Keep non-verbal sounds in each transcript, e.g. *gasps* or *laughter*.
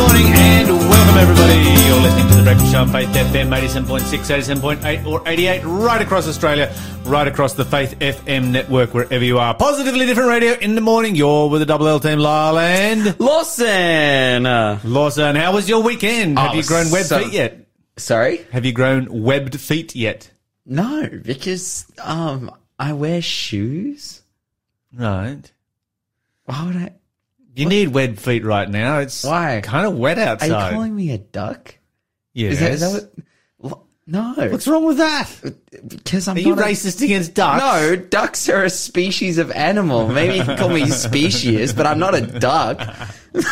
morning and welcome everybody. You're listening to the Breakfast Show on Faith FM 87.6, 87.8 or 88 right across Australia, right across the Faith FM network wherever you are. Positively different radio in the morning. You're with the Double L team, Lyle and Lawson. Lawson. How was your weekend? Have Oh, you grown webbed so- feet yet? sorry? Have you grown webbed feet yet? No, because um, I wear shoes. Right. Why would I? You need webbed feet right now. It's Why? kind of wet outside. Are outside. you calling me a duck? yes. Is that, is that what? No, What's wrong with that? because I'm Are you not a- racist against ducks? No, ducks are a species of animal. Maybe you can call me *laughs* species, but I'm not a duck. *laughs*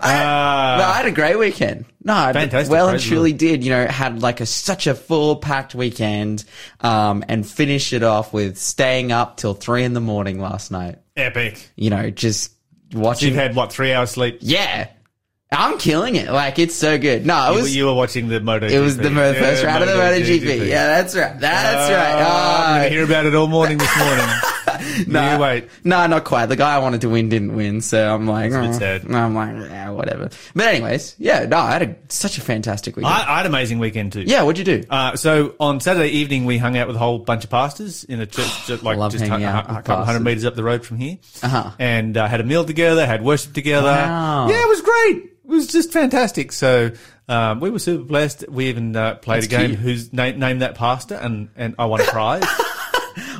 Ah. No, I had a great weekend. No, I Fantastic, well and praise the truly did. You know, had like a such a full packed weekend, um, and finished it off with staying up till three in the morning last night. Epic. You know, just watching. You've had what three hours sleep? yeah, I'm killing it. Like it's so good. No, it You, was. you were watching the Moto. it was the mo- first round of the MotoGP. Yeah, that's right. That's ah, I'm right. going to Oh, hear about it all morning this *laughs* morning. *laughs* Nah. You wait. No, not quite. The guy I wanted to win didn't win, so I'm like, a bit oh. sad. I'm like, yeah, whatever. But anyways, yeah, no, I had a, such a fantastic weekend. I, I had an amazing weekend too. yeah, what'd you do? Uh, so on Saturday evening, we hung out with a whole bunch of pastors in a church, *gasps* just like love just a, hanging a, out a couple hundred pastors. meters up the road from here, Uh-huh. and uh, had a meal together, had worship together. Wow. Yeah, it was great. It was just fantastic. So um, we were super blessed. We even uh, played That's a game. cute. Who's na- named that pastor, and and I won a prize. *laughs*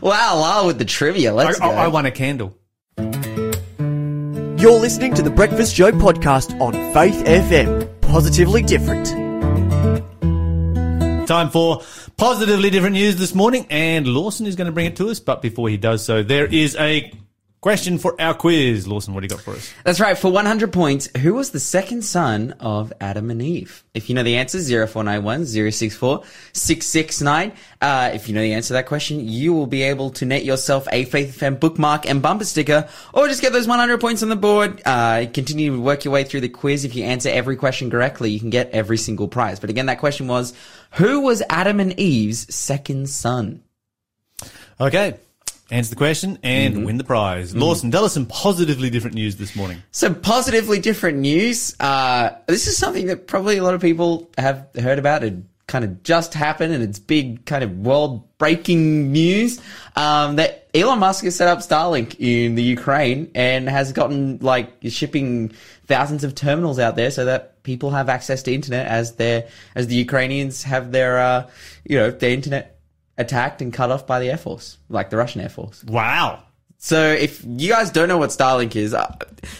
Wow, wow, with the trivia. Let's I, go. I won a candle. You're listening to the Breakfast Show podcast on Faith FM. Positively different. Time for positively different news this morning, and Lawson is going to bring it to us. But before he does so, there is a question for our quiz. Lawson, what do you got for us? That's right. For 100 points, who was the second son of Adam and Eve? If you know the answer, 0491 064 669. Uh, if you know the answer to that question, you will be able to net yourself a Faith FM bookmark and bumper sticker, or just get those 100 points on the board. Uh, continue to work your way through the quiz. If you answer every question correctly, you can get every single prize. But again, that question was, who was Adam and Eve's second son? Okay. Answer the question and Mm-hmm. win the prize. Lawson, tell us some positively different news this morning. Some positively different news. Uh, this is something that probably a lot of people have heard about. It kind of just happened and it's big kind of world breaking news. Um, that Elon Musk has set up Starlink in the Ukraine and has gotten like shipping thousands of terminals out there so that people have access to internet as their, as the Ukrainians have their, uh, you know, their internet attacked and cut off by the Air Force, like the Russian Air Force. Wow. So if you guys don't know what Starlink is, uh,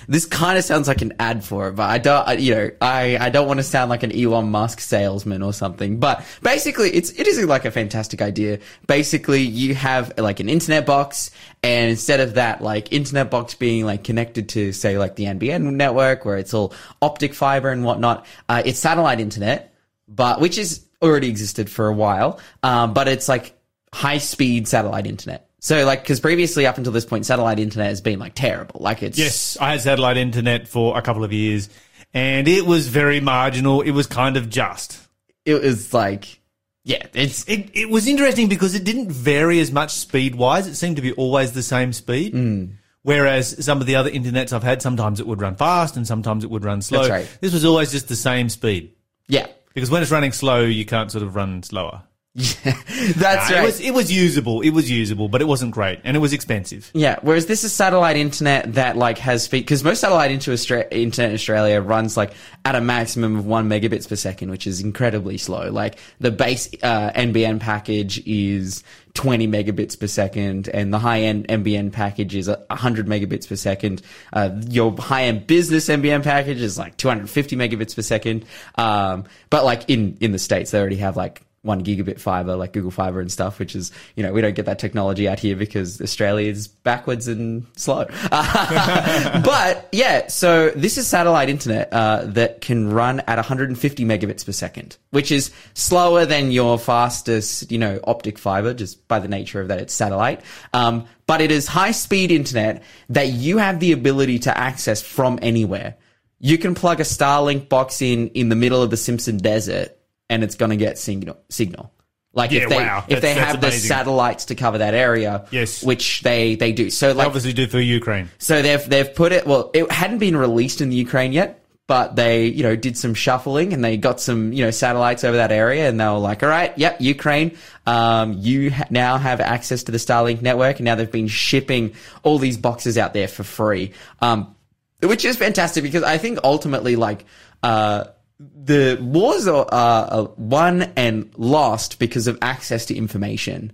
this kind of sounds like an ad for it, but I don't, I, you know, I, I don't want to sound like an Elon Musk salesman or something. But basically, it's it is like a fantastic idea. Basically, you have like an internet box, and instead of that, like internet box being like connected to say like the NBN network, where it's all optic fiber and whatnot, uh, it's satellite internet, but which is already existed for a while, um, but it's like high speed satellite internet. So like, cause previously up until this point, satellite internet has been like terrible. Like it's, Yes, I had satellite internet for a couple of years, and it was very marginal. It was kind of just. it was like, yeah, it's, It, it was interesting because it didn't vary as much speed wise. It seemed to be always the same speed. Mm. Whereas some of the other internets I've had, sometimes it would run fast and sometimes it would run slow. That's right. This was always just the same speed. yeah, Because when it's running slow, you can't sort of run slower. *laughs* that's Nah, right. It was, it was usable. It was usable, but it wasn't great. And it was expensive. Yeah, whereas this is satellite internet that like has speed because most satellite into Austra- internet in Australia runs like at a maximum of one megabits per second, which is incredibly slow. Like the base uh, NBN package is 20 megabits per second, and the high end NBN package is 100 megabits per second. Uh, your high end business NBN package is like 250 megabits per second. Um, but like in in the states, they already have like one gigabit fiber, like Google Fiber and stuff, which is, you know, we don't get that technology out here because Australia is backwards and slow. *laughs* but yeah, so this is satellite internet, uh, that can run at 150 megabits per second, which is slower than your fastest, you know, optic fiber, just by the nature of that it's satellite. Um, but it is high speed internet that you have the ability to access from anywhere. You can plug a Starlink box in in the middle of the Simpson Desert and it's going to get signal. Signal. Like Yeah, if they wow. if they That's- that's have the satellites to cover that area, Yes. which they they do. So They obviously do for Ukraine. so they've they've put it. Well, it hadn't been released in the Ukraine yet, but they, you know, did some shuffling and they got some, you know, satellites over that area and they were like, all right, yep, Ukraine, um, you ha- now have access to the Starlink network and now they've been shipping all these boxes out there for free. Um, which is fantastic because I think ultimately, like, uh, the wars are, are won and lost because of access to information.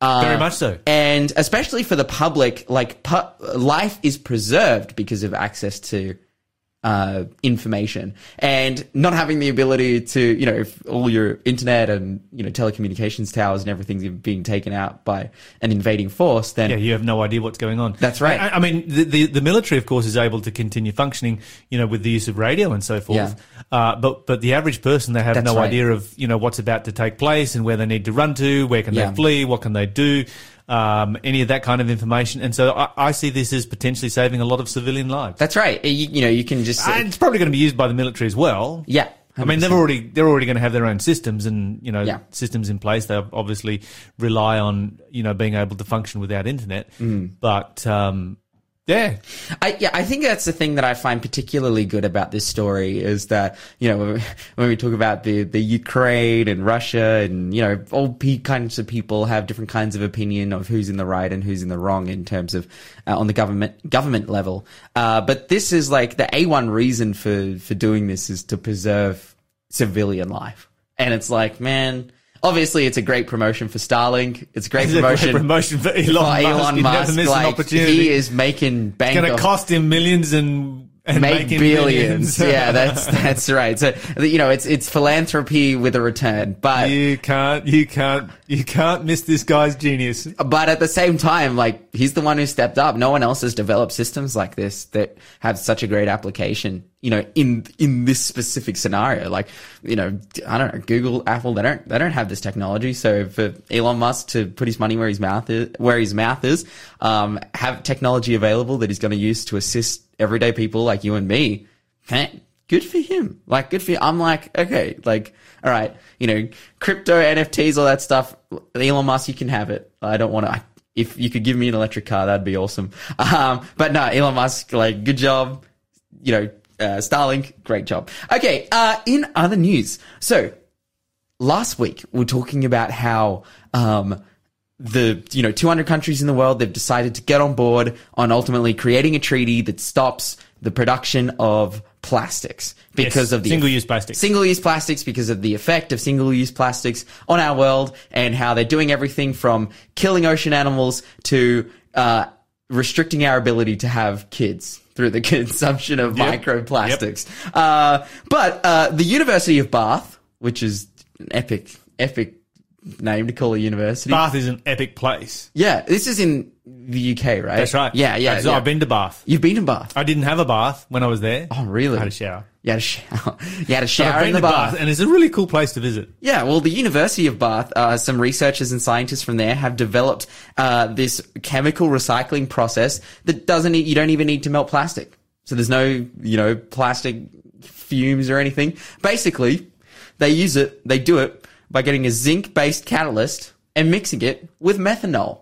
Uh, Very much so. And especially for the public, like pu- life is preserved because of access to uh, information and not having the ability to, you know, if all your internet and, you know, telecommunications towers and everything's being taken out by an invading force, then Yeah, you have no idea what's going on. That's right. I, I mean, the, the the military, of course, is able to continue functioning, you know, with the use of radio and so forth. Yeah. Uh, but but the average person, they have That's no right. idea of you know what's about to take place and where they need to run to, where can Yeah. they flee, what can they do, um, any of that kind of information. And so I, I see this as potentially saving a lot of civilian lives. that's right. You, you know, you can just, and it's probably going to be used by the military as well. yeah. I mean, they've 100%. already they're already going to have their own systems and you know Yeah. systems in place. They obviously rely on you know being able to function without internet. Mm. But um, yeah, I, yeah, I think that's the thing that I find particularly good about this story is that you know when we, talk about the the Ukraine and Russia and you know all pe- kinds of people have different kinds of opinion of who's in the right and who's in the wrong in terms of uh, on the government government level. Uh, but this is like the a one reason for for doing this is to preserve civilian life, and it's like man. Obviously, it's a great promotion for Starlink. It's a great It's a great promotion, promotion for Elon for Musk. Elon Musk. miss an like, opportunity. He is making bank. it's going to cost him millions and and make making billions. yeah, that's *laughs* that's right. So you know, it's it's philanthropy with a return, but you can't you can't you can't miss this guy's genius. but at the same time, like he's the one who stepped up. No one else has developed systems like this that have such a great application. You know, in in this specific scenario, like you know, I don't know, Google, Apple, they don't they don't have this technology. So for Elon Musk to put his money where his mouth is, where his mouth is, um, have technology available that he's going to use to assist everyday people like you and me, man, good for him. Like, good for you. I'm like, okay, like, all right, you know, crypto, NFTs, all that stuff. Elon Musk, you can have it. I don't want to. If you could give me an electric car, that'd be awesome. *laughs* Um, but no, Elon Musk, like, good job. You know, uh, Starlink, great job. Okay, uh, in other news, so last week we are talking about how um, the you know 200 countries in the world they've decided to get on board on ultimately creating a treaty that stops the production of plastics because Yes, of the single-use plastics. single-use plastics because of the effect of single-use plastics on our world and how they're doing everything from killing ocean animals to uh, restricting our ability to have kids through the *laughs* consumption of Yep. microplastics. Uh, but uh, the University of Bath, which is an epic, epic name to call a university. Bath is an epic place. Yeah, this is in the UK, right? That's right. Yeah, yeah. I've, yeah. I've been to Bath. You've been to Bath. I didn't have a bath when I was there. Oh, really? I had a shower. You had a shower. *laughs* You had a But shower I've been in the to bath. and it's a really cool place to visit. Yeah, well, the University of Bath, uh, some researchers and scientists from there have developed uh, this chemical recycling process that doesn't. e- You don't even need to melt plastic, so there's no, you know, plastic fumes or anything. Basically, they use it. They do it by getting a zinc-based catalyst and mixing it with methanol,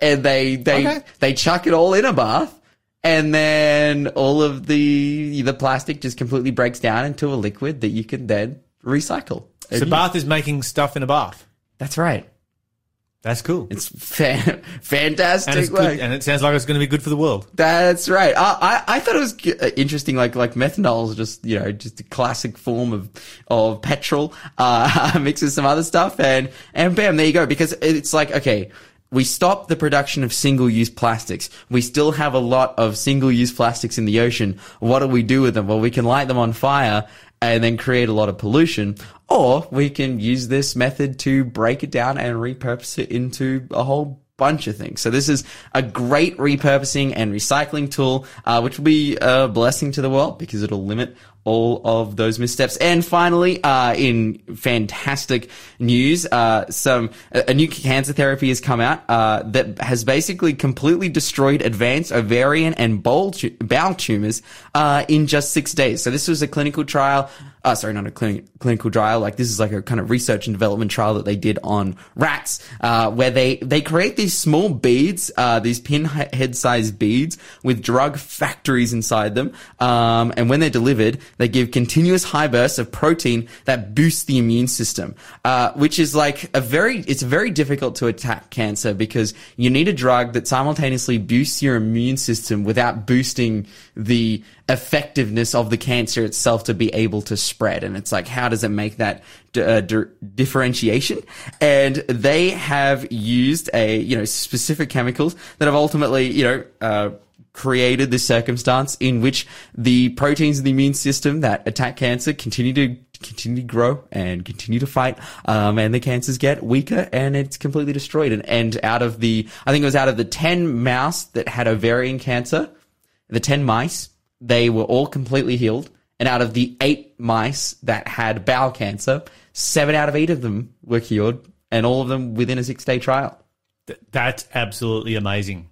and they they Okay. they chuck it all in a bath. And then all of the the plastic just completely breaks down into a liquid that you can then recycle. So And- Bath is making stuff in a bath. that's right. That's cool. It's fa- *laughs* fantastic. and it's like, and it sounds like it's going to be good for the world. that's right. I, I, I thought it was uh, interesting. Like like methanol is just you know just a classic form of of petrol *laughs* uh, mixed with some other stuff, and and bam, there you go. Because it's like okay. We stop the production of single-use plastics. We still have a lot of single-use plastics in the ocean. What do we do with them? Well, we can light them on fire and then create a lot of pollution. Or we can use this method to break it down and repurpose it into a whole bunch of things. So this is a great repurposing and recycling tool, uh, which will be a blessing to the world because it'll limit all of those missteps. And finally, uh, in fantastic news, uh, some a new cancer therapy has come out uh, that has basically completely destroyed advanced ovarian and bowel, bowel tumors uh, in just six days. So this was a clinical trial. Uh, sorry, not a clin- clinical trial. Like this is like a kind of research and development trial that they did on rats, uh, where they they create these small beads, uh, these pinhead sized beads with drug factories inside them, um, and when they're delivered, that give continuous high bursts of protein that boost the immune system, uh, which is like a very, it's very difficult to attack cancer because you need a drug that simultaneously boosts your immune system without boosting the effectiveness of the cancer itself to be able to spread. And it's like, how does it make that uh, differentiation? And they have used a, you know, specific chemicals that have ultimately, you know, uh, created this circumstance in which the proteins in the immune system that attack cancer continue to continue to grow and continue to fight, um, and the cancers get weaker and it's completely destroyed. And, and out of the, I think it was out of the 10 mouse that had ovarian cancer, the 10 mice, they were all completely healed. And out of the eight mice that had bowel cancer, seven out of eight of them were cured and all of them within a six day trial. Th- That's absolutely amazing.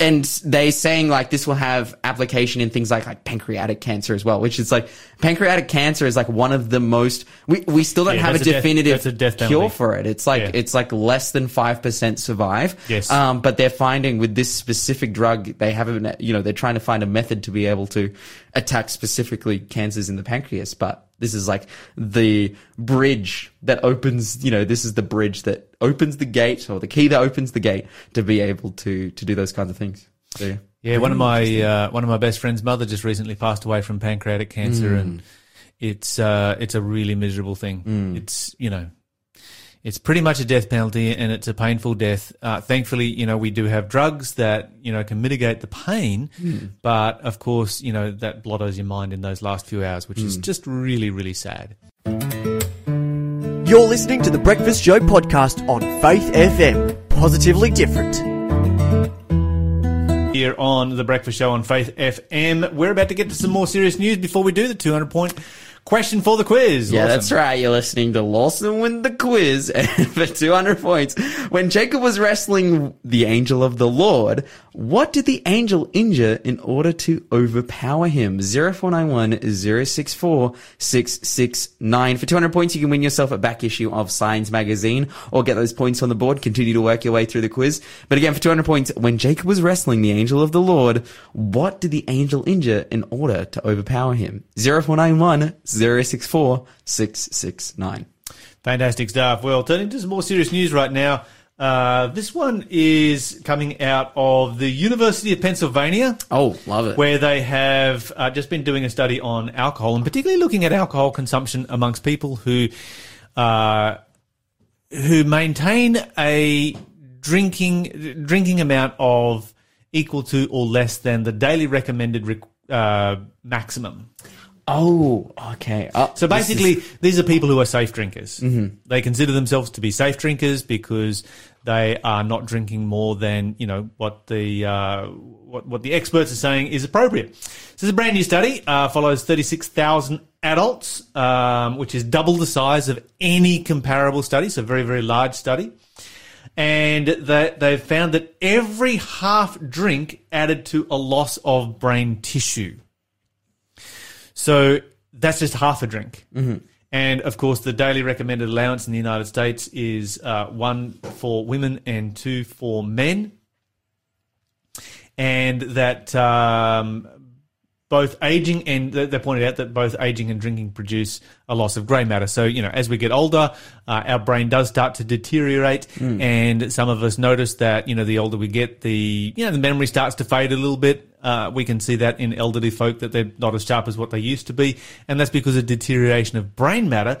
And they saying like this will have application in things like like pancreatic cancer as well, which is like pancreatic cancer is like one of the most we we still don't Yeah, have a that's a death- definitive a death cure for it. It's like Yeah. it's like less than five percent survive. Yes. Um, but they're finding with this specific drug, they haven't you know they're trying to find a method to be able to attack specifically cancers in the pancreas, but. This is like the bridge that opens, you know, this is the bridge that opens the gate or the key that opens the gate to be able to, to do those kinds of things. So, yeah. Yeah, one of my uh, one of my best friend's mother just recently passed away from pancreatic cancer, and it's uh, it's a really miserable thing. It's you know, it's pretty much a death penalty, and it's a painful death. Uh, thankfully, you know, we do have drugs that you know can mitigate the pain, but of course, you know that blottos your mind in those last few hours, which is just really really sad. You're listening to the Breakfast Show podcast on Faith FM. Positively different. Here on the Breakfast Show on Faith FM, we're about to get to some more serious news before we do the 200 point question for the quiz. Yeah, Lawson. that's right. You're listening to Lawson win the quiz *laughs* for 200 points. When Jacob was wrestling the angel of the Lord, what did the angel injure in order to overpower him? 0491 064 669. For 200 points, you can win yourself a back issue of Science Magazine or get those points on the board. Continue to work your way through the quiz. But again, for 200 points, when Jacob was wrestling the angel of the Lord, what did the angel injure in order to overpower him? 0491 064 669. Fantastic stuff. Well, turning to some more serious news right now. Uh, this one is coming out of the University of Pennsylvania, Oh, love it. where they have uh, just been doing a study on alcohol and particularly looking at alcohol consumption amongst people who uh, who maintain a drinking drinking amount of equal to or less than the daily recommended rec- uh, maximum. Oh, okay. Oh, So this is- basically, these are people who are safe drinkers. Mm-hmm. They consider themselves to be safe drinkers because they are not drinking more than you know what the uh, what what the experts are saying is appropriate. So this is a brand new study. Uh, follows thirty six thousand adults, um, which is double the size of any comparable study. So very very large study. And they, they've found that every half drink added to a loss of brain tissue. So that's just half a drink. Mm-hmm. And of course, the daily recommended allowance in the United States is uh, one for women and two for men. And that um, both aging and they pointed out that both aging and drinking produce a loss of grey matter. So, you know, as we get older, uh, our brain does start to deteriorate. And some of us notice that, you know, the older we get, the, you know, the memory starts to fade a little bit. Uh, we can see that in elderly folk that they're not as sharp as what they used to be. And that's because of deterioration of brain matter.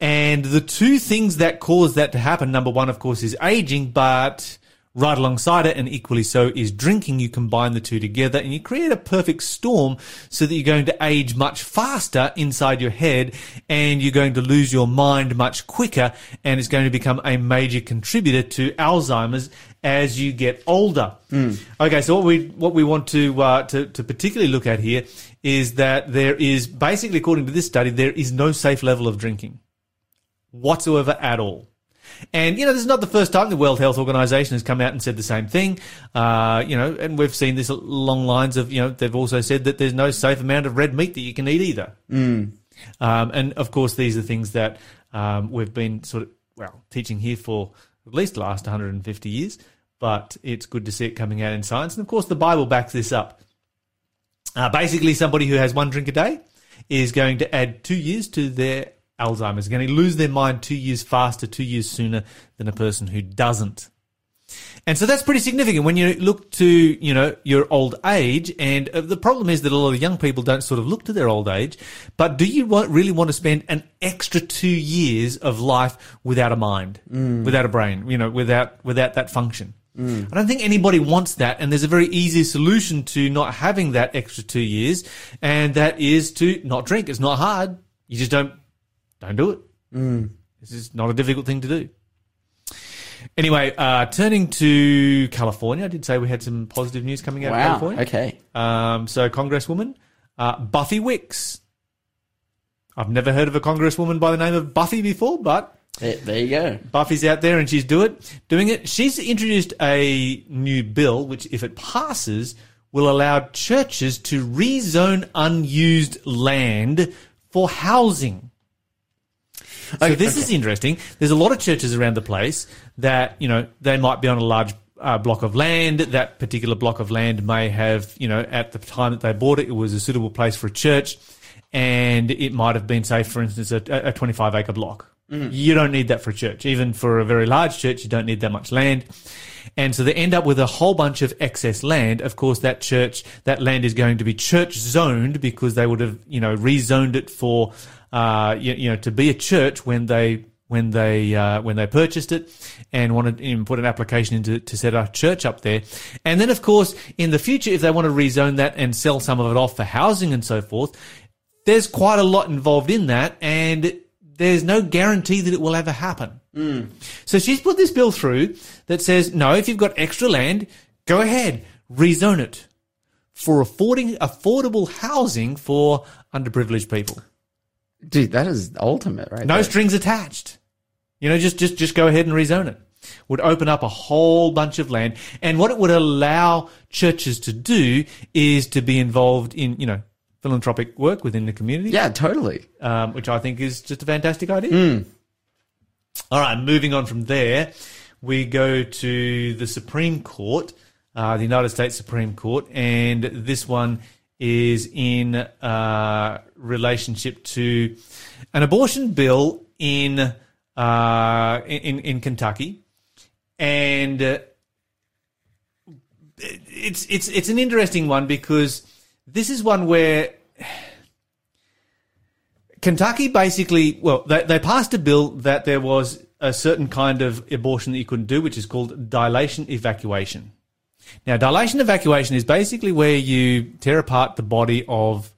And the two things that cause that to happen, number one, of course, is aging, but right alongside it and equally so is drinking. You combine the two together and you create a perfect storm so that you're going to age much faster inside your head and you're going to lose your mind much quicker and it's going to become a major contributor to Alzheimer's as you get older. Okay, so what we what we want to, uh, to to particularly look at here is that there is basically, according to this study, there is no safe level of drinking whatsoever at all. And you know, this is not the first time the World Health Organization has come out and said the same thing. Uh, you know, and we've seen this along lines of you know they've also said that there's no safe amount of red meat that you can eat either. Um, and of course, these are things that um, we've been sort of well teaching here for at least the last 150 years. But it's good to see it coming out in science, and of course, the Bible backs this up. Uh, basically, somebody who has one drink a day is going to add two years to their Alzheimer's. Going to lose their mind two years faster, two years sooner than a person who doesn't. And so that's pretty significant when you look to, you know, your old age. And uh, the problem is that a lot of young people don't sort of look to their old age. But do you want, really want to spend an extra two years of life without a mind, without a brain, you know, without, without that function? I don't think anybody wants that. And there's a very easy solution to not having that extra two years. And that is to not drink. It's not hard. You just don't, don't do it. This is not a difficult thing to do. Anyway, uh, turning to California, I did say we had some positive news coming out of California. Okay. Um, so, Congresswoman uh, Buffy Wicks. I've never heard of a Congresswoman by the name of Buffy before, but There, there you go. Buffy's out there and she's do it, doing it. She's introduced a new bill, which, if it passes, will allow churches to rezone unused land for housing. So Okay, this is interesting. There's a lot of churches around the place that you know they might be on a large uh, block of land. That particular block of land may have you know at the time that they bought it, it was a suitable place for a church, and it might have been, say, for instance, a, a 25 acre block. You don't need that for a church. Even for a very large church, you don't need that much land. And so they end up with a whole bunch of excess land. Of course, that church, that land is going to be church zoned because they would have, you know, rezoned it for, uh, you, you know, to be a church when they, when they, uh, when they purchased it and wanted to put an application into to set a church up there. And then, of course, in the future, if they want to rezone that and sell some of it off for housing and so forth, there's quite a lot involved in that, and there's no guarantee that it will ever happen. Mm. So she's put this bill through that says, no, if you've got extra land, go ahead, rezone it for affording affordable housing for underprivileged people. Dude, that is ultimate, right? No there. strings attached. You know, just just just go ahead and rezone it. Would open up a whole bunch of land, and what it would allow churches to do is to be involved in you know philanthropic work within the community. Yeah, totally. um, which I think is just a fantastic idea. All right, moving on from there, we go to the Supreme Court, uh, the United States Supreme Court, and this one is in uh, relationship to an abortion bill in uh, in in Kentucky, and. Uh, it's it's it's an interesting one because this is one where Kentucky basically, well, they, they passed a bill that there was a certain kind of abortion that you couldn't do, which is called dilation evacuation. Now, dilation evacuation is basically where you tear apart the body of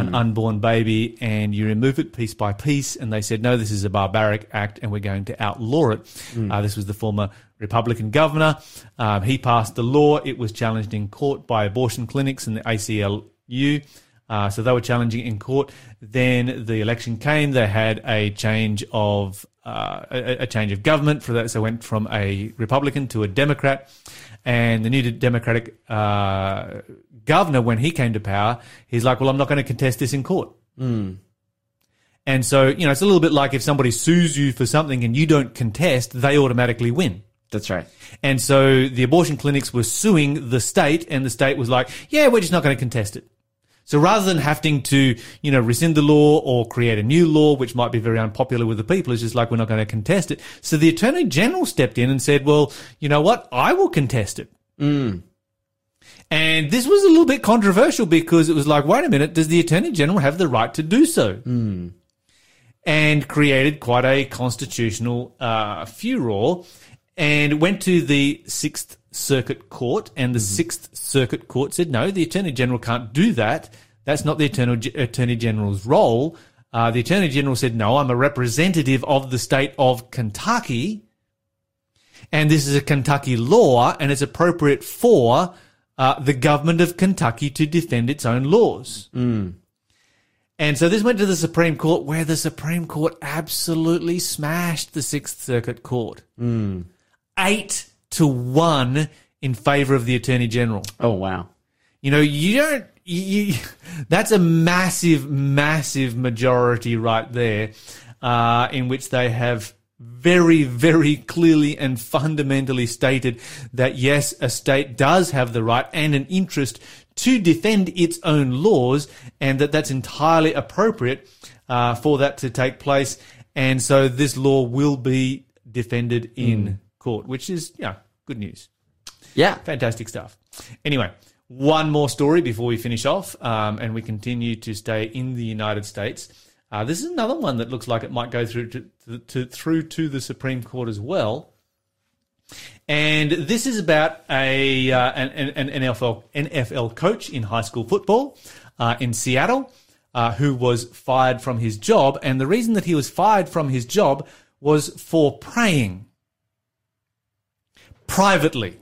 an unborn baby and you remove it piece by piece. And they said, no, this is a barbaric act and we're going to outlaw it. Uh, this was the former Republican governor. Um, he passed the law. It was challenged in court by abortion clinics and the ACLU. Uh, so they were challenging in court. Then the election came. They had a change of uh, a, a change of government for that. So went from a Republican to a Democrat, and the new Democratic uh, governor, when he came to power, he's like, "Well, I'm not going to contest this in court." And so you know, it's a little bit like if somebody sues you for something and you don't contest, they automatically win. That's right. And so the abortion clinics were suing the state, and the state was like, "Yeah, we're just not going to contest it." So rather than having to, you know, rescind the law or create a new law, which might be very unpopular with the people, it's just like we're not going to contest it. So the attorney general stepped in and said, "Well, you know what? I will contest it." And this was a little bit controversial because it was like, wait a minute, does the attorney general have the right to do so? And created quite a constitutional uh, furor, and went to the Sixth Circuit Court, and the Sixth Circuit Court said, no, the attorney general can't do that. That's not the attorney, attorney general's role. Uh, the attorney general said, no, I'm a representative of the state of Kentucky, and this is a Kentucky law, and it's appropriate for uh, the government of Kentucky to defend its own laws. And so this went to the Supreme Court, where the Supreme Court absolutely smashed the Sixth Circuit Court. Eight to one in favor of the Attorney General. Oh wow. You know, you don't. You, *laughs* that's a massive, massive majority right there, uh, in which they have very, very clearly and fundamentally stated that yes, a state does have the right and an interest to defend its own laws, and that that's entirely appropriate uh, for that to take place. And so this law will be defended in court, which is yeah, good news. Yeah. Fantastic stuff. Anyway, one more story before we finish off, um, and we continue to stay in the United States. Uh, this is another one that looks like it might go through to, to, to through to the Supreme Court as well. And this is about a uh, an, an NFL NFL coach in high school football uh, in Seattle uh, who was fired from his job, and the reason that he was fired from his job was for praying privately.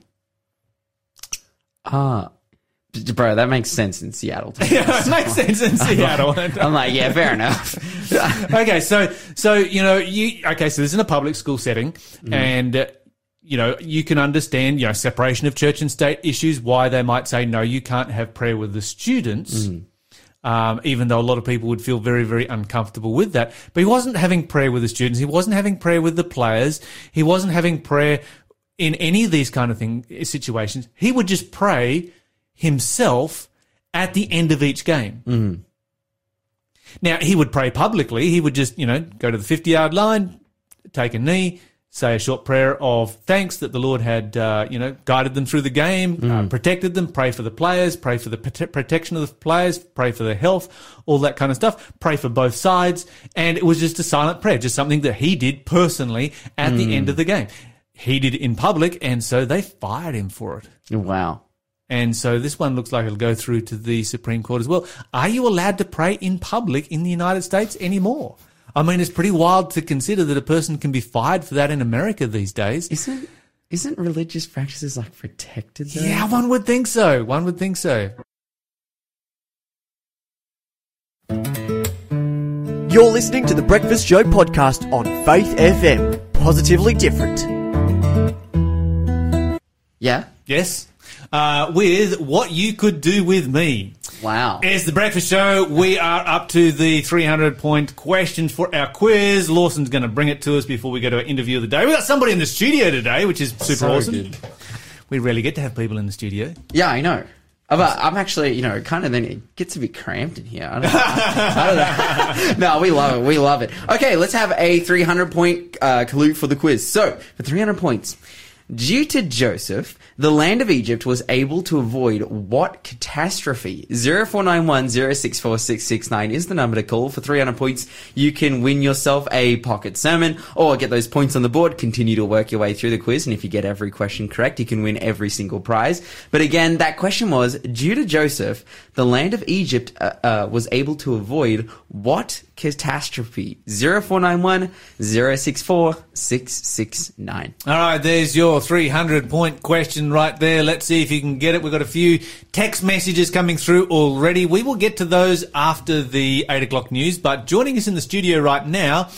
Ah. Bro, that makes sense in Seattle. *laughs* Yeah, it makes sense in *laughs* Seattle. I'm like, yeah, fair enough. *laughs* okay, so so you know you okay, so this is in a public school setting, and uh, you know you can understand you know separation of church and state issues why they might say no, you can't have prayer with the students. Um, even though a lot of people would feel very, very uncomfortable with that. But he wasn't having prayer with the students. He wasn't having prayer with the players. He wasn't having prayer in any of these kind of thing situations. He would just pray himself at the end of each game. Now, he would pray publicly. He would just, you know, go to the 50 yard line, take a knee, say a short prayer of thanks that the Lord had, uh, you know, guided them through the game, uh, protected them, pray for the players, pray for the prote- protection of the players, pray for their health, all that kind of stuff, pray for both sides. And it was just a silent prayer, just something that he did personally at the end of the game. He did it in public, and so they fired him for it. wow. And so this one looks like it'll go through to the Supreme Court as well. Are you allowed to pray in public in the United States anymore? I mean, it's pretty wild to consider that a person can be fired for that in America these days. Isn't isn't religious practices like protected though? Yeah, one would think so. One would think so. You're listening to the Breakfast Show podcast on Faith FM. Positively different. Yeah. Yes. Uh, with what you could do with me. Wow. It's the breakfast show. We are up to the 300 point question for our quiz. Lawson's going to bring it to us before we go to our interview of the day. We've got somebody in the studio today, which is super So awesome. good. We rarely get to have people in the studio. Yeah, I know. Uh, But I'm actually, you know, kind of then it gets a bit cramped in here. I don't know. I don't know. *laughs* no, we love it. We love it. Okay, let's have a 300 point uh, clue for the quiz. So, for 300 points, due to Joseph, the land of Egypt was able to avoid what catastrophe? 0491 064669 is the number to call. For 300 points, you can win yourself a pocket sermon or get those points on the board. Continue to work your way through the quiz. And if you get every question correct, you can win every single prize. But again, that question was due to Joseph, the land of Egypt uh, uh, was able to avoid what catastrophe? 0491 064 669. All right, there's your 300 point question right there. Let's see if you can get it. We've got a few text messages coming through already. We will get to those after the 8 o'clock news, but joining us in the studio right now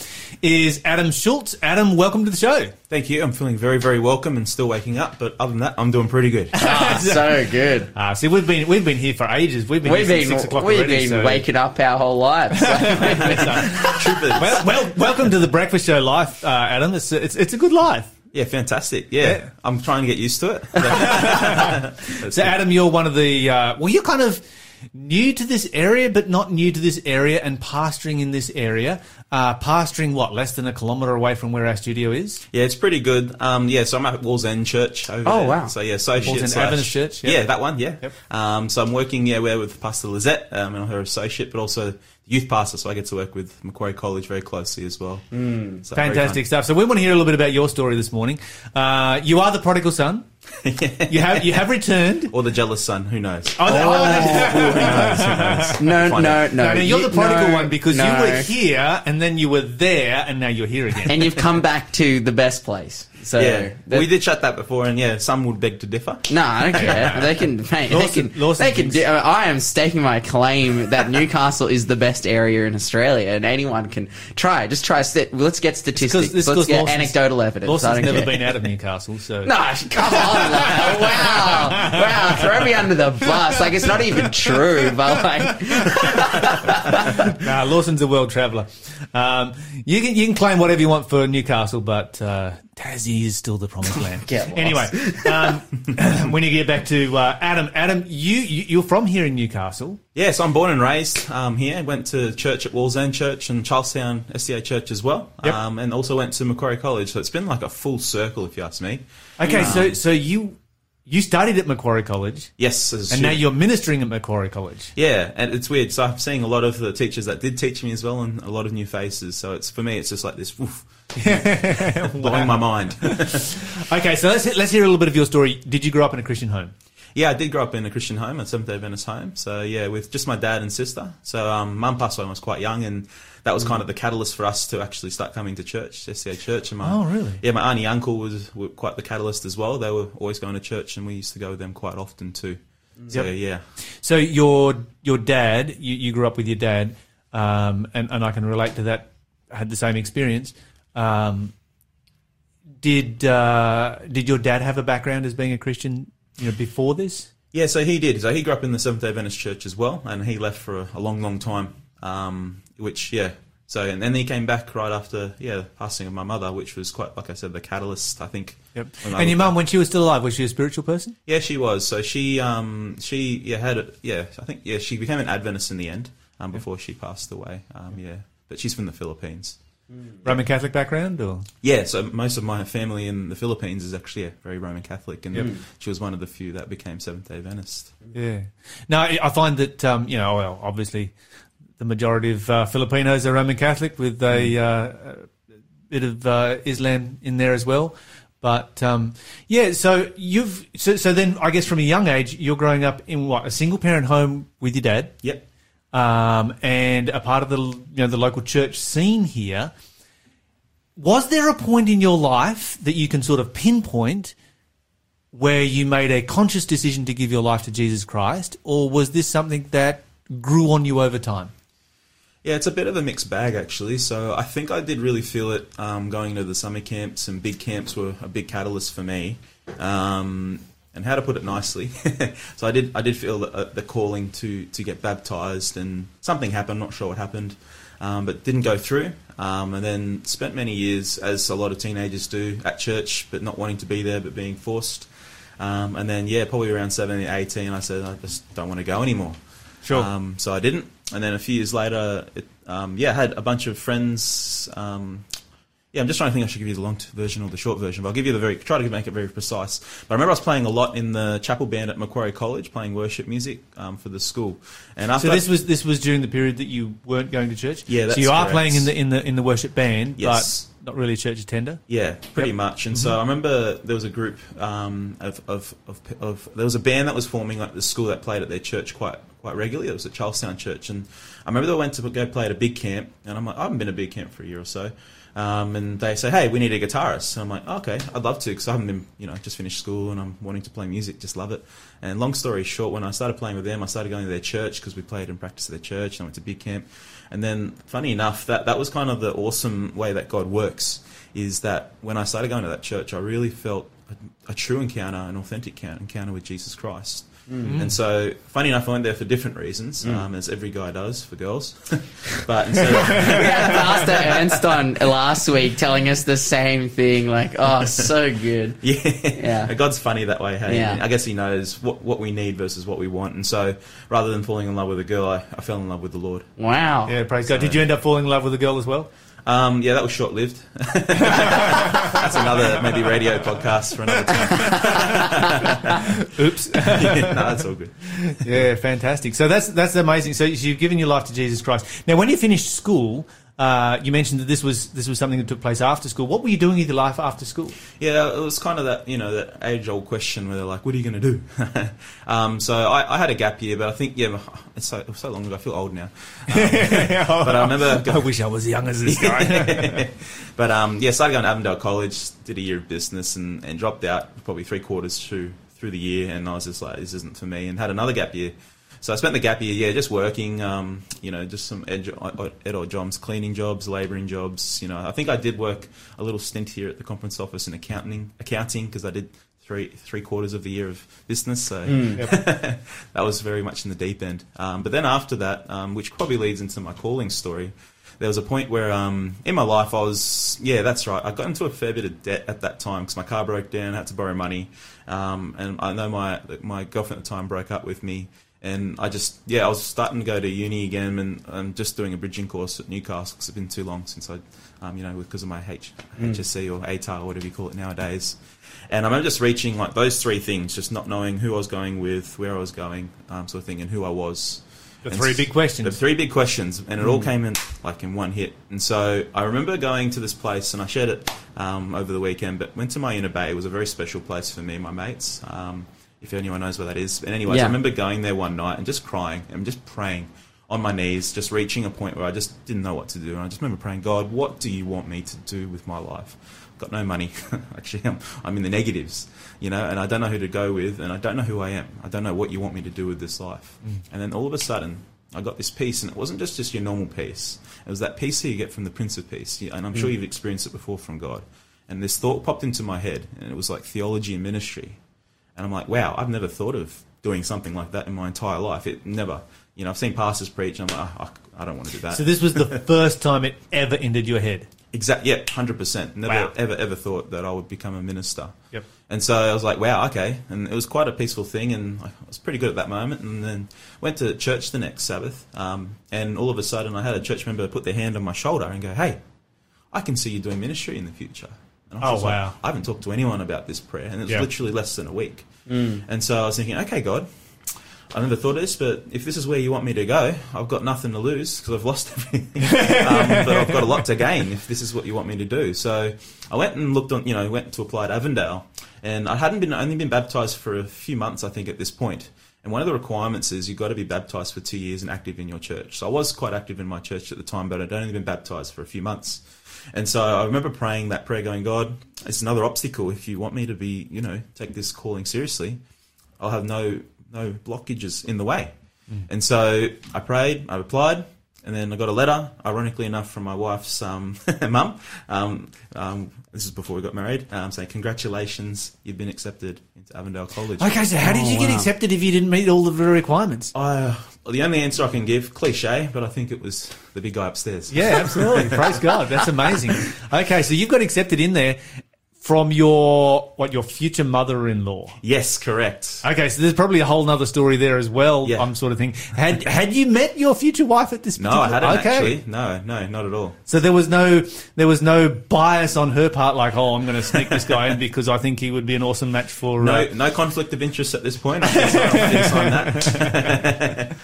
is Adam Schultz. Adam, welcome to the show. Thank you. I'm feeling very, very welcome and still waking up, but other than that, I'm doing pretty good. *laughs* Ah, so good. Uh, *laughs* see, we've been we've been here for ages. We've been We've here been, since 6 o'clock we've already. been so- waking up our whole lives. *laughs* *laughs* Troopers. Well, well, welcome to the Breakfast Show life, uh, Adam. It's, it's, it's a good life. yeah, fantastic. Yeah. Yeah. I'm trying to get used to it. *laughs* *laughs* So, Adam, you're one of the, uh, well, you're kind of new to this area, but not new to this area and pastoring in this area. Uh, pastoring, what, less than a kilometre away from where our studio is? yeah, it's pretty good. Um, yeah, so I'm at Wallsend Church over Oh, there. wow. So yeah, associate Wallsend slash- Adventist Church, yeah. Yeah, that one. Yeah. Yep. Um, so I'm working yeah where with Pastor Lizette um, and her associate, but also the youth pastor. So I get to work with Macquarie College very closely as well. Mm, so Fantastic stuff. So we want to hear a little bit about your story this morning. Uh, you are the prodigal son. *laughs* You have you have returned. Or the jealous son. Who knows? Oh, no, oh, that's- *laughs* who knows? Who knows? *laughs* no, no, no. no, no, you're the prodigal no, one because no. you were here and then you were there and now you're here again. and you've come back to the best place. So Yeah, that- we did chat that before, and yeah, some would beg to differ. No, I don't care. *laughs* They can. Mate, Lawson- they can. Lawson they can. Do, I am staking my claim that Newcastle is the best area in Australia, and anyone can try. Just try. St- let's get statistics. let's get Lawson's- anecdotal evidence. Lawson's never care. been out of Newcastle, so *laughs* No, come on! Like, wow, wow! Throw me under the bus. Like it's not even true, but like, *laughs* nah, Lawson's a world traveller. Um, you can you can claim whatever you want for Newcastle, but uh, Tassie is still the promised land. *laughs* Anyway, um, *clears throat* when you get back to uh, Adam, Adam, you, you you're from here in Newcastle. Yes, I'm born and raised um, here. Went to church at Wallsend Church and Charlestown SDA Church as well, Yep. um, and also went to Macquarie College. So it's been like a full circle, if you ask me. Okay, so so you you studied at Macquarie College, Yes, and now you're ministering at Macquarie College. Yeah, and it's weird. So I'm seeing a lot of the teachers that did teach me as well, and a lot of new faces. So it's for me, it's just like this, woof, *laughs* blowing my mind. *laughs* Okay, so let's let's hear a little bit of your story. Did you grow up in a Christian home? yeah, I did grow up in a Christian home, a Seventh Day Adventist home. So yeah, with just my dad and sister. So um, mum passed away when I was quite young, and that was kind of the catalyst for us to actually start coming to church, SDA Church. And my, Oh, really? Yeah, my auntie uncle was were quite the catalyst as well. They were always going to church, and we used to go with them quite often too. So Yep. yeah, So your your dad, you, you grew up with your dad, um, and and I can relate to that. I had the same experience. Um, did uh, did your dad have a background as being a Christian? You know, before this. Yeah, so he did. So he grew up in the Seventh Day Adventist Church as well, and he left for a, a long, long time. Um, which, yeah. So and then he came back right after, yeah, the passing of my mother, which was quite, like I said, the catalyst. I think. Yep. And your mum, when she was still alive, was she a spiritual person? Yeah, she was. So she, um, she, yeah, had it. Yeah, I think, yeah, she became an Adventist in the end, um, before she passed away. Um, yeah, but she's from the Philippines. Roman Catholic background, or Yeah, so most of my family in the Philippines is actually yeah, very Roman Catholic, and Yep. she was one of the few that became Seventh Day Adventist. yeah. Now I I find that um, you know, well, obviously, the majority of uh, Filipinos are Roman Catholic with a, uh, bit of uh, Islam in there as well. But um, yeah, so you've so, so then I guess from a young age you're growing up in what a single parent home with your dad, Yep. um, and a part of the you know the local church scene here. Was there a point in your life that you can sort of pinpoint where you made a conscious decision to give your life to Jesus Christ, or was this something that grew on you over time? Yeah, it's a bit of a mixed bag actually. So I think I did really feel it um, going to the summer camps and big camps were a big catalyst for me. Um, and how to put it nicely, *laughs* so I did I did feel the, uh, the calling to to get baptized, and something happened. Not sure what happened, um, but didn't go through. Um, and then spent many years, as a lot of teenagers do, at church, but not wanting to be there, but being forced. Um, and then yeah, probably around 17, 18, I said I just don't want to go anymore. Sure. Um, so I didn't. And then a few years later, it, um, yeah, I had a bunch of friends. Um, yeah, I'm just trying to think I should give you the long version or the short version, but I'll give you the very, try to make it very precise. But I remember I was playing a lot in the chapel band at Macquarie College, playing worship music um, for the school. And after So I- this was this was during the period that you weren't going to church. Yeah, So you are correct. playing in the in the in the worship band, Yes. but not really a church attender. Yeah, pretty Yep. much. And so I remember there was a group um, of, of, of, of there was a band that was forming like the school that played at their church quite quite regularly. It was at Charlestown Church, and I remember they went to go play at a big camp, and I'm like, I haven't been to a big camp for a year or so. Um, and they say, hey, we need a guitarist. And I'm like, okay, I'd love to because I haven't been, you know, just finished school and I'm wanting to play music, just love it. And long story short, when I started playing with them, I started going to their church because we played and practiced at their church. And I went to big camp. And then, funny enough, that, that was kind of the awesome way that God works is that when I started going to that church, I really felt a, a true encounter, an authentic encounter with Jesus Christ. And so, funny enough, I went there for different reasons, um, as every guy does for girls. *laughs* but instead of, *laughs* We had Pastor Ernst on last week telling us the same thing. Like, oh, so good. *laughs* Yeah. Yeah. God's funny that way, hey. Yeah. I guess he knows what, what we need versus what we want. And so rather than falling in love with a girl, I, I fell in love with the Lord. Wow. Yeah, praise God. Did you end up falling in love with a girl as well? Um, yeah, that was short lived. *laughs* That's another maybe radio podcast for another time. *laughs* Oops. *laughs* no, that's all good. yeah, fantastic. So that's that's amazing. So you've given your life to Jesus Christ. Now, when you finished school, uh, you mentioned that this was this was something that took place after school. What were you doing with your life after school? Yeah, it was kind of that you know that age old question where they're like, "What are you going to do?" *laughs* um, so I, I had a gap year, but I think yeah, *laughs* it's so, it was so long ago. I feel old now. *laughs* but I remember I wish I was young as this guy. but um, yeah, started going to Avondale College, did a year of business, and, and dropped out probably three quarters through through the year, and I was just like, this isn't for me, and had another gap year. So I spent the gap year, yeah, just working, um, you know, just some ed, ed odd jobs, cleaning jobs, labouring jobs. You know, I think I did work a little stint here at the conference office in accounting, accounting because I did three three quarters of the year of business, so Hmm. *laughs* that was very much in the deep end. Um, but then after that, um, which probably leads into my calling story, there was a point where um, in my life I was, yeah, that's right. I got into a fair bit of debt at that time because my car broke down, I had to borrow money, um, and I know my my girlfriend at the time broke up with me. And I just, yeah, I was starting to go to uni again and I'm just doing a bridging course at Newcastle because it's been too long since I, um, you know, because of my H- HSC or ATAR or whatever you call it nowadays. And I'm just reaching like those three things, just not knowing who I was going with, where I was going, um, sort of thing, and who I was. The And three big questions. The three big questions, and it all came in like in one hit. And so I remember going to this place, and I shared it um, over the weekend. But went to Myuna Bay. It was a very special place for me and my mates. Um, if anyone knows where that is. But anyways, Yeah. I remember going there one night and just crying and just praying on my knees, just reaching a point where I just didn't know what to do. And I just remember praying, God, what do you want me to do with my life? I've Got no money. *laughs* Actually, I'm, I'm in the negatives, you know, and I don't know who to go with, and I don't know who I am. I don't know what you want me to do with this life. Mm. And then all of a sudden, I got this peace, and it wasn't just, just your normal peace. It was that peace that you get from the Prince of Peace. And I'm sure mm. you've experienced it before from God. And this thought popped into my head, and it was like theology and ministry. And I'm like, wow, I've never thought of doing something like that in my entire life. It never, you know, I've seen pastors preach, and I'm like, oh, I don't want to do that. so this was the *laughs* first time it ever entered your head. Exactly. Yeah, hundred percent. Never Wow. ever ever thought that I would become a minister. Yep. And so I was like, wow, okay. And it was quite a peaceful thing, and I was pretty good at that moment. And then went to church the next Sabbath, um, and all of a sudden I had a church member put their hand on my shoulder and go, "Hey, I can see you doing ministry in the future." And I Oh, was like, wow. I haven't talked to anyone about this prayer, and it was Yeah. literally less than a week. And so I was thinking, okay, God, I never thought of this, but if this is where you want me to go, I've got nothing to lose because I've lost *laughs* everything. um, but I've got a lot to gain if this is what you want me to do. So I went and looked on, you know, went to apply at Avondale, and I hadn't been only been baptized for a few months, I think, at this point. And one of the requirements is you've got to be baptized for two years and active in your church. So I was quite active in my church at the time, but I'd only been baptized for a few months. And so I remember praying that prayer, going, God, it's another obstacle. If you want me to be, you know, take this calling seriously, I'll have no no blockages in the way. Mm. And so I prayed, I replied, and then I got a letter, ironically enough, from my wife's um, *laughs* mum. Um, um, this is before we got married, um, saying, Congratulations, you've been accepted into Avondale College. Okay, so how did you get wow. accepted if you didn't meet all of the requirements? I, well, the only answer I can give, cliche, but I think it was the big guy upstairs. Yeah, absolutely. *laughs* Praise God. That's amazing. Okay, so you've got accepted in there from your what your future mother-in-law. Yes, correct. Okay, so there's probably a whole nother story there as well. Yeah. I'm sort of thinking. Had had you met your future wife at this? Point? No, I hadn't okay. actually. No, no, not at all. So there was no there was no bias on her part, like, oh, I'm going to sneak this guy in because I think he would be an awesome match for. No, Uh, no conflict of interest at this point. I sign, I that.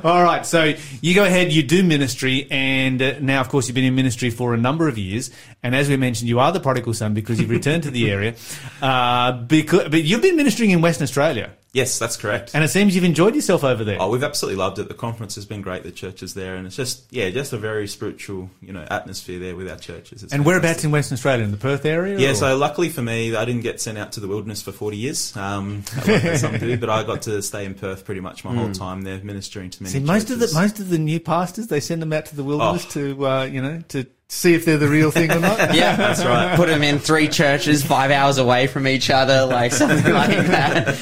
*laughs* all right, so you go ahead, you do ministry, and uh, now, of course, you've been in ministry for a number of years. And as we mentioned, you are the prodigal son because you've returned to the area. Uh, because, but you've been ministering in Western Australia, Yes, that's correct. and it seems you've enjoyed yourself over there. Oh, we've absolutely loved it. The conference has been great. The church is there, and it's just yeah, just a very spiritual, you know, atmosphere there with our churches. It's and whereabouts in Western Australia? In the Perth area? Yeah, or- so luckily for me, I didn't get sent out to the wilderness for 40 years, um, *laughs* like some do, but I got to stay in Perth pretty much my whole time there, ministering to many Hmm. See, most of the most of the new pastors they send them out to the wilderness Oh. to uh, you know to see if they're the real thing or not. *laughs* Yeah, That's right. Put them in three churches, five hours away from each other, like something like that.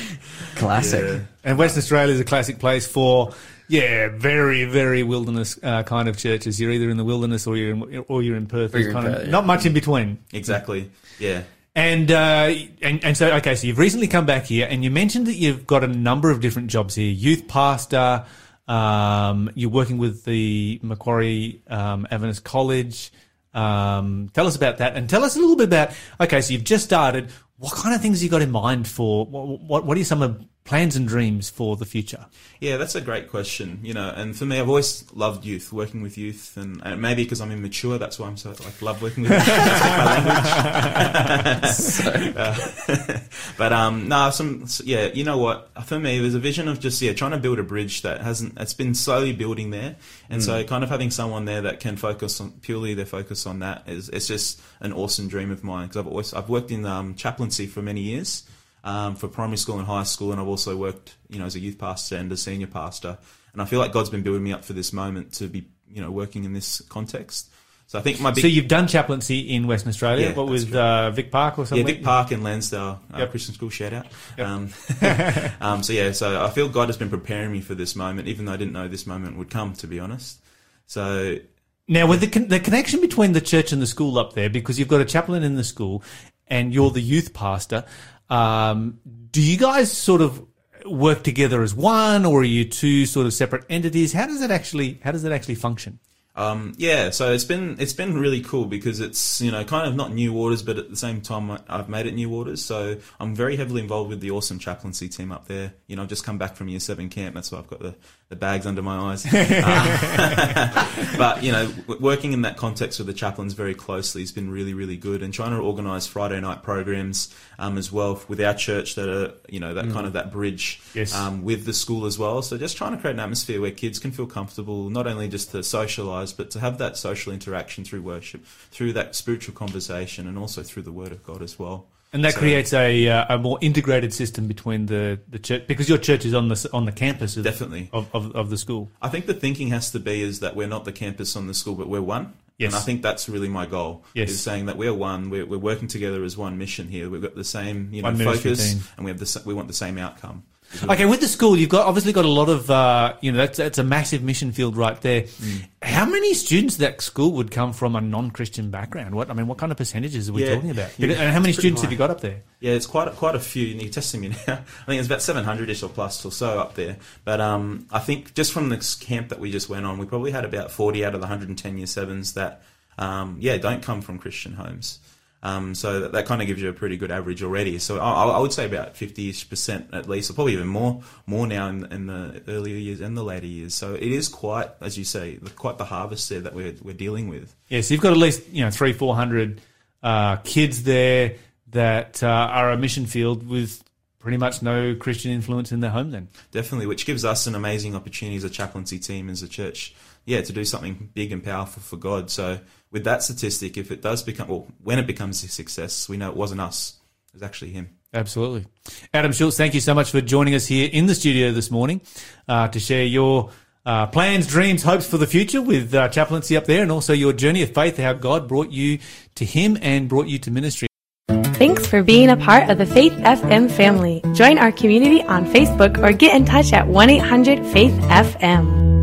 Classic. Yeah. And Western Australia is a classic place for yeah, very very wilderness uh, kind of churches. You're either in the wilderness or you're in, or you're in Perth. There's you're in kind of yeah. not much in between. Exactly. Yeah. And, uh, and and so okay, so you've recently come back here, and you mentioned that you've got a number of different jobs here: youth pastor. Um, you're working with the Macquarie um, College. Um, tell us about that, and tell us a little bit about. Okay, so you've just started. What kind of things you got in mind for? What what, what are some of plans and dreams for the future? Yeah, that's a great question. You know, and for me, I've always loved youth, working with youth, and, and maybe because I'm immature, that's why I'm so like love working with youth. That's my language. Uh, *laughs* but um, no, some yeah, you know what? For me, there's a vision of just yeah, trying to build a bridge that hasn't. It's been slowly building there, and so kind of having someone there that can focus on purely their focus on that is it's just an awesome dream of mine because I've always I've worked in um, chaplaincy for many years um, for primary school and high school, and I've also worked, you know, as a youth pastor and a senior pastor. And I feel like God's been building me up for this moment to be, you know, working in this context. So I think my big So you've done chaplaincy in Western Australia, Yeah, what with uh, Vic Park or something? yeah. Vic Park and Landsdale uh, Yep. Christian School shout out. Yep. Um, *laughs* *laughs* um, so yeah, so I feel God has been preparing me for this moment, even though I didn't know this moment would come. To be honest, so Now, with the con- the connection between the church and the school up there, because you've got a chaplain in the school and you're the youth pastor, um, do you guys sort of work together as one, or are you two sort of separate entities? How does that actually How does that actually function? Um, yeah, so it's been it's been really cool because it's you know kind of not new waters, but at the same time I've made it new waters. So I'm very heavily involved with the awesome chaplaincy team up there. You know, I've just come back from year seven camp. That's why I've got the, the bags under my eyes. Um, *laughs* *laughs* but you know, working in that context with the chaplains very closely has been really really good, and trying to organise Friday night programs um, as well with our church that are you know that kind of that bridge Yes. um, with the school as well. So just trying to create an atmosphere where kids can feel comfortable, not only just to socialise, but to have that social interaction through worship, through that spiritual conversation, and also through the Word of God as well. And that So- creates a uh, a more integrated system between the, the church because your church is on the on the campus of, Definitely. of, of, of the school. I think the thinking has to be is that we're not the campus on the school, but we're one. Yes. And I think that's really my goal. Yes. Is saying that we're one. We're, we're working together as one mission here. We've got the same, you know, focus, team. and we have the we want the same outcome. Okay, with the school, you've got obviously got a lot of uh, you know that's that's a massive mission field right there. Mm. How many students at that school would come from a non-Christian background? What I mean, what kind of percentages are we Yeah. talking about? Yeah. And how many students have you got up there? Yeah, it's quite a, quite a few. And you're testing me *laughs* now. I think it's about 700ish or plus or so up there. But um, I think just from this camp that we just went on, we probably had about 40 out of the 110 year sevens that, um, yeah, don't come from Christian homes. Um, so that, that kind of gives you a pretty good average already. So I, I would say about 50ish percent at least, or probably even more, more now in, in the earlier years and the later years. So it is quite, as you say, quite the harvest there that we're, we're dealing with. Yeah, so you've got at least you know three, four hundred uh, kids there that uh, are a mission field with pretty much no Christian influence in their home. Then Definitely, which gives us an amazing opportunity as a chaplaincy team, as a church, yeah, to do something big and powerful for God. So, with that statistic, if it does become, well, when it becomes a success, we know it wasn't us; it was actually Him. Absolutely. Adam Schultz, thank you so much for joining us here in the studio this morning uh, to share your uh, plans, dreams, hopes for the future with uh, chaplaincy up there and also your journey of faith, how God brought you to Him and brought you to ministry. Thanks for being a part of the Faith FM family. Join our community on Facebook or get in touch at 1 800 Faith FM.